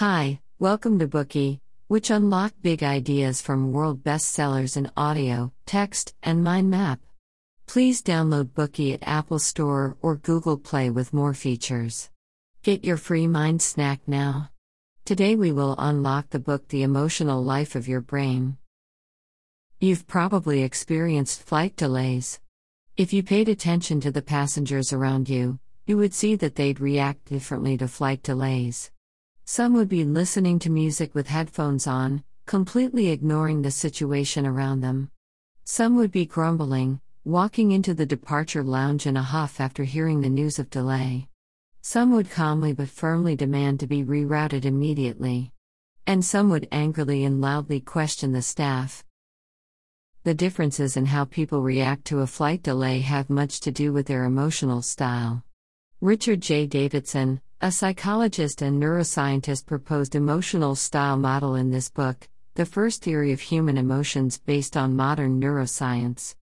Hi, welcome to Bookey, which unlock big ideas from world bestsellers in audio, text, and mind map. Please download Bookey at Apple Store or Google Play with more features. Get your free mind snack now. Today we will unlock the book The Emotional Life of Your Brain. You've probably experienced flight delays. If you paid attention to the passengers around you, you would see that they'd react differently to flight delays. Some would be listening to music with headphones on, completely ignoring the situation around them. Some would be grumbling, walking into the departure lounge in a huff after hearing the news of delay. Some would calmly but firmly demand to be rerouted immediately. And some would angrily and loudly question the staff. The differences in how people react to a flight delay have much to do with their emotional style. Richard J. Davidson, a psychologist and neuroscientist, proposed emotional style model in this book, the first theory of human emotions based on modern neuroscience.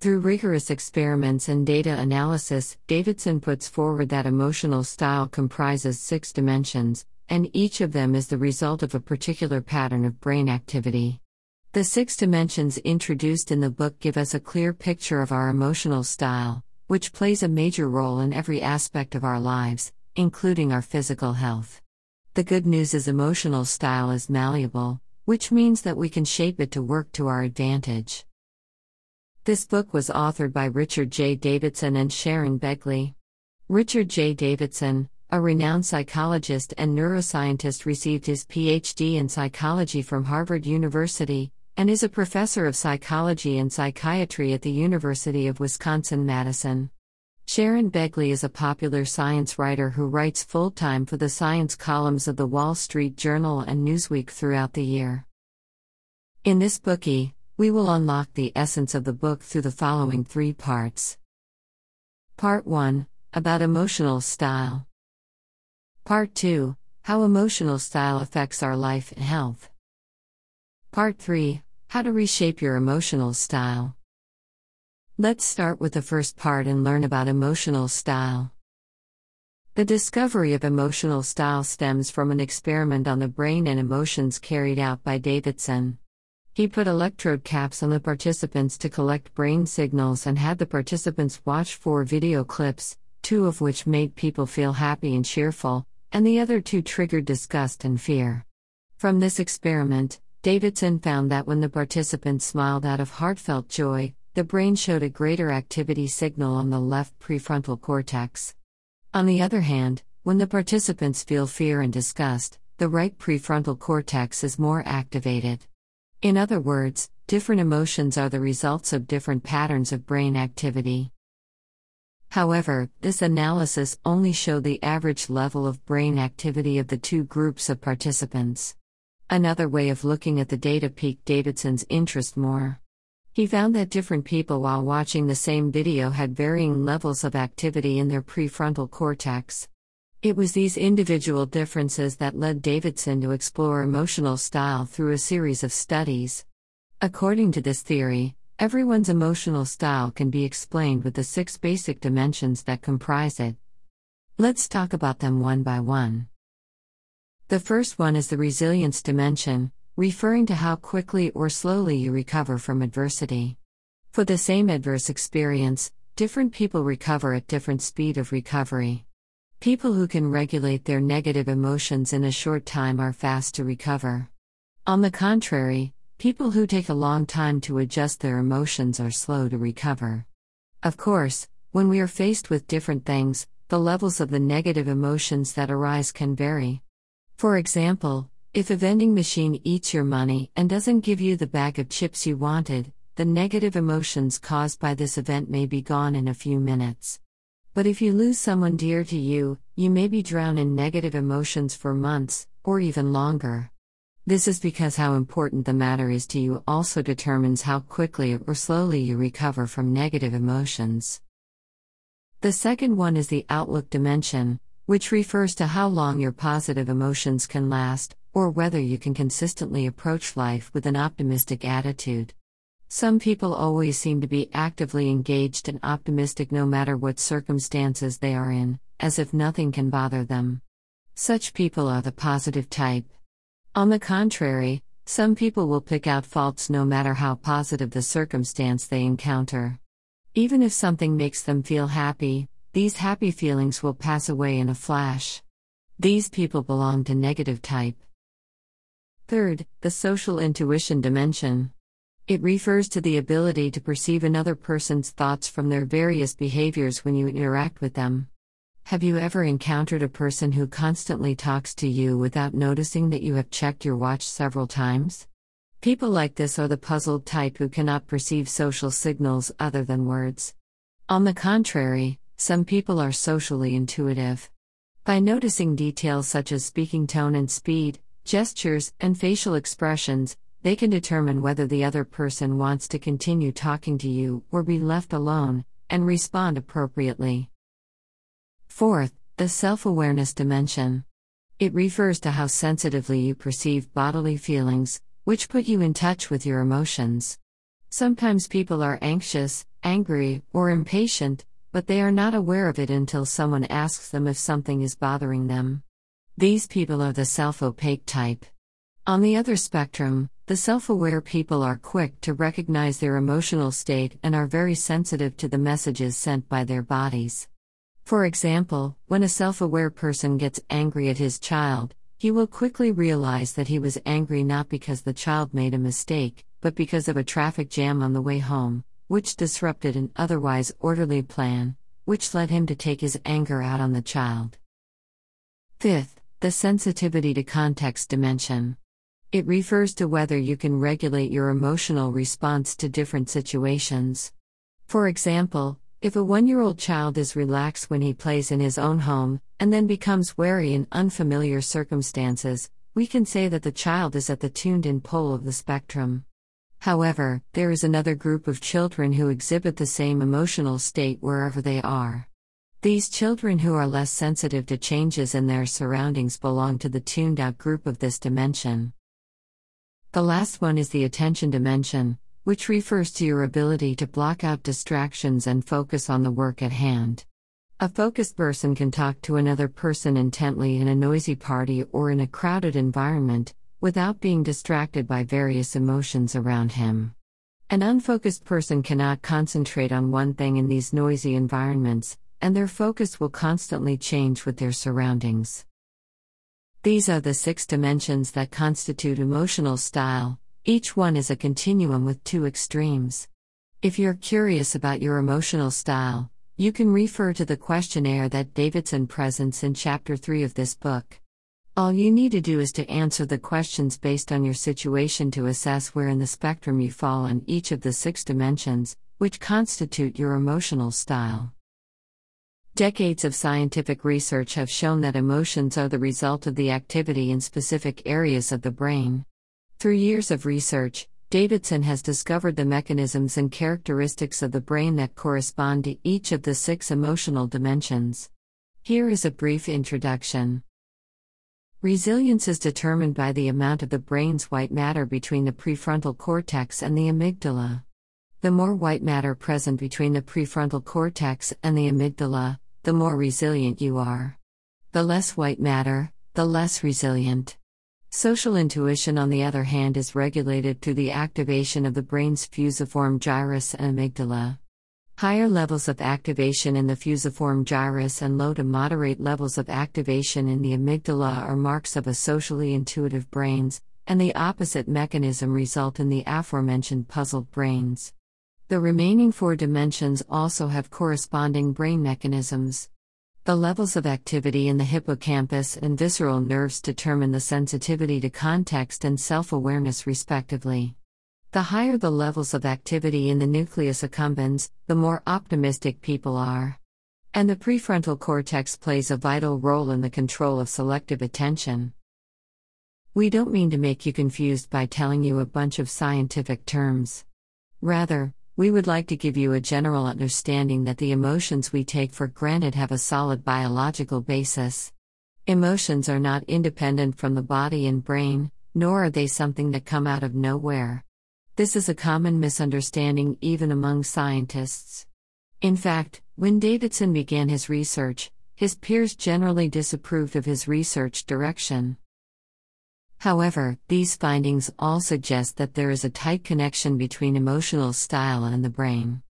Through rigorous experiments and data analysis, Davidson puts forward that emotional style comprises six dimensions, and each of them is the result of a particular pattern of brain activity. The six dimensions introduced in the book give us a clear picture of our emotional style, which plays a major role in every aspect of our lives, including our physical health. The good news is emotional style is malleable, which means that we can shape it to work to our advantage. This book was authored by Richard J. Davidson and Sharon Begley. Richard J. Davidson, a renowned psychologist and neuroscientist, received his PhD in psychology from Harvard University and is a professor of psychology and psychiatry at the University of Wisconsin Madison. Sharon Begley is a popular science writer who writes full time for the science columns of the Wall Street Journal and Newsweek throughout the year. In this Bookey, we will unlock the essence of the book through the following three parts. Part 1 About emotional style. Part 2 How emotional style affects our life and health. Part 3 How to reshape your emotional style. Let's start with the first part and learn about emotional style. The discovery of emotional style stems from an experiment on the brain and emotions carried out by Davidson. He put electrode caps on the participants to collect brain signals and had the participants watch four video clips, two of which made people feel happy and cheerful, and the other two triggered disgust and fear. From this experiment, Davidson found that when the participants smiled out of heartfelt joy, the brain showed a greater activity signal on the left prefrontal cortex. On the other hand, when the participants feel fear and disgust, the right prefrontal cortex is more activated. In other words, different emotions are the results of different patterns of brain activity. However, this analysis only showed the average level of brain activity of the two groups of participants. Another way of looking at the data piqued Davidson's interest more. He found that different people while watching the same video had varying levels of activity in their prefrontal cortex. It was these individual differences that led Davidson to explore emotional style through a series of studies. According to this theory, everyone's emotional style can be explained with the six basic dimensions that comprise it. Let's talk about them one by one. The first one is the resilience dimension, referring to how quickly or slowly you recover from adversity. For the same adverse experience, different people recover at different speed of recovery. People who can regulate their negative emotions in a short time are fast to recover. On the contrary, people who take a long time to adjust their emotions are slow to recover. Of course, when we are faced with different things, the levels of the negative emotions that arise can vary. For example, if a vending machine eats your money and doesn't give you the bag of chips you wanted, the negative emotions caused by this event may be gone in a few minutes. But if you lose someone dear to you, you may be drowned in negative emotions for months, or even longer. This is because how important the matter is to you also determines how quickly or slowly you recover from negative emotions. The second one is the outlook dimension, which refers to how long your positive emotions can last, or whether you can consistently approach life with an optimistic attitude. Some people always seem to be actively engaged and optimistic no matter what circumstances they are in, as if nothing can bother them. Such people are the positive type. On the contrary, some people will pick out faults no matter how positive the circumstance they encounter. Even if something makes them feel happy, these happy feelings will pass away in a flash. These people belong to negative type. Third, the social intuition dimension. It refers to the ability to perceive another person's thoughts from their various behaviors when you interact with them. Have you ever encountered a person who constantly talks to you without noticing that you have checked your watch several times? People like this are the puzzled type who cannot perceive social signals other than words. On the contrary, some people are socially intuitive. By noticing details such as speaking tone and speed, gestures, and facial expressions, they can determine whether the other person wants to continue talking to you or be left alone, and respond appropriately. Fourth, the self awareness dimension. It refers to how sensitively you perceive bodily feelings, which put you in touch with your emotions. Sometimes people are anxious, angry, or impatient, but they are not aware of it until someone asks them if something is bothering them. These people are the self opaque type. On the other spectrum, the self aware people are quick to recognize their emotional state and are very sensitive to the messages sent by their bodies. For example, when a self aware person gets angry at his child, he will quickly realize that he was angry not because the child made a mistake, but because of a traffic jam on the way home, which disrupted an otherwise orderly plan, which led him to take his anger out on the child. Fifth, the sensitivity to context dimension. It refers to whether you can regulate your emotional response to different situations. For example, if a one year old child is relaxed when he plays in his own home, and then becomes wary in unfamiliar circumstances, we can say that the child is at the tuned in pole of the spectrum. However, there is another group of children who exhibit the same emotional state wherever they are. These children who are less sensitive to changes in their surroundings belong to the tuned out group of this dimension. The last one is the attention dimension, which refers to your ability to block out distractions and focus on the work at hand. A focused person can talk to another person intently in a noisy party or in a crowded environment, without being distracted by various emotions around him. An unfocused person cannot concentrate on one thing in these noisy environments, and their focus will constantly change with their surroundings. These are the six dimensions that constitute emotional style, each one is a continuum with two extremes. If you're curious about your emotional style, you can refer to the questionnaire that Davidson presents in Chapter 3 of this book. All you need to do is to answer the questions based on your situation to assess where in the spectrum you fall on each of the six dimensions, which constitute your emotional style. Decades of scientific research have shown that emotions are the result of the activity in specific areas of the brain. Through years of research, Davidson has discovered the mechanisms and characteristics of the brain that correspond to each of the six emotional dimensions. Here is a brief introduction. Resilience is determined by the amount of the brain's white matter between the prefrontal cortex and the amygdala. The more white matter present between the prefrontal cortex and the amygdala, the more resilient you are. The less white matter, the less resilient. Social intuition, on the other hand, is regulated through the activation of the brain's fusiform gyrus and amygdala. Higher levels of activation in the fusiform gyrus and low to moderate levels of activation in the amygdala are marks of a socially intuitive brains, and the opposite mechanism result in the aforementioned puzzled brains. The remaining four dimensions also have corresponding brain mechanisms. The levels of activity in the hippocampus and visceral nerves determine the sensitivity to context and self awareness, respectively. The higher the levels of activity in the nucleus accumbens, the more optimistic people are. And the prefrontal cortex plays a vital role in the control of selective attention. We don't mean to make you confused by telling you a bunch of scientific terms. Rather, we would like to give you a general understanding that the emotions we take for granted have a solid biological basis. Emotions are not independent from the body and brain, nor are they something that come out of nowhere. This is a common misunderstanding even among scientists. In fact, when Davidson began his research, his peers generally disapproved of his research direction. However, these findings all suggest that there is a tight connection between emotional style and the brain.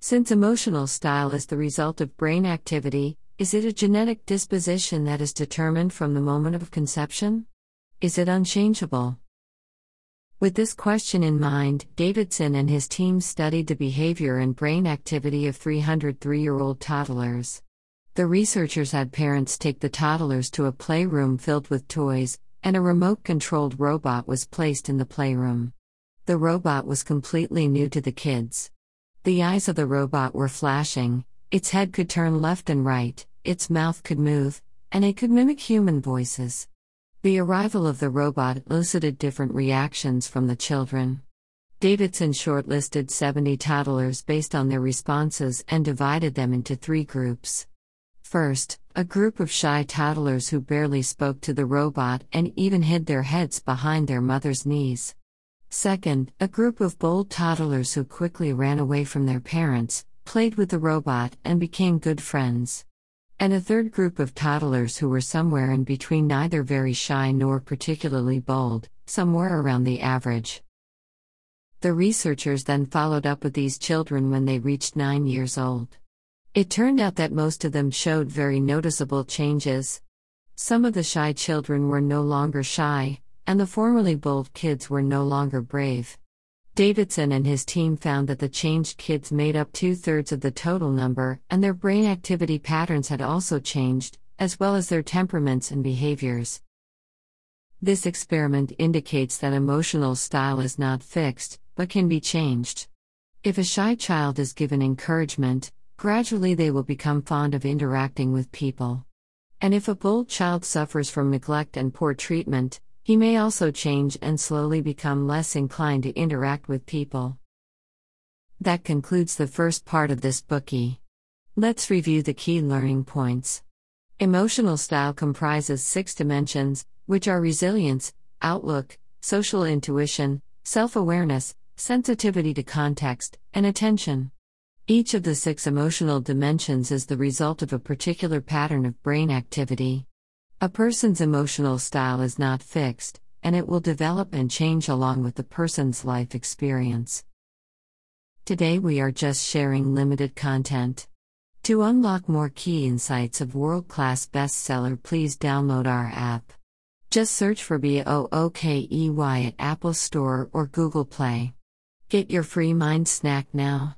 Since emotional style is the result of brain activity, is it a genetic disposition that is determined from the moment of conception? Is it unchangeable? With this question in mind, Davidson and his team studied the behavior and brain activity of 303 year old toddlers. The researchers had parents take the toddlers to a playroom filled with toys, and a remote controlled robot was placed in the playroom. The robot was completely new to the kids. The eyes of the robot were flashing, its head could turn left and right, its mouth could move, and it could mimic human voices. The arrival of the robot elicited different reactions from the children. Davidson shortlisted 70 toddlers based on their responses and divided them into three groups. First, a group of shy toddlers who barely spoke to the robot and even hid their heads behind their mother's knees. Second, a group of bold toddlers who quickly ran away from their parents, played with the robot, and became good friends. And a third group of toddlers who were somewhere in between neither very shy nor particularly bold, somewhere around the average. The researchers then followed up with these children when they reached nine years old. It turned out that most of them showed very noticeable changes. Some of the shy children were no longer shy, and the formerly bold kids were no longer brave. Davidson and his team found that the changed kids made up two thirds of the total number, and their brain activity patterns had also changed, as well as their temperaments and behaviors. This experiment indicates that emotional style is not fixed, but can be changed. If a shy child is given encouragement, Gradually, they will become fond of interacting with people. And if a bold child suffers from neglect and poor treatment, he may also change and slowly become less inclined to interact with people. That concludes the first part of this Bookey. Let's review the key learning points. Emotional style comprises six dimensions, which are resilience, outlook, social intuition, self awareness, sensitivity to context, and attention. Each of the six emotional dimensions is the result of a particular pattern of brain activity. A person's emotional style is not fixed, and it will develop and change along with the person's life experience. Today we are just sharing limited content. To unlock more key insights of world class bestseller, please download our app. Just search for BOOKEY at Apple Store or Google Play. Get your free mind snack now.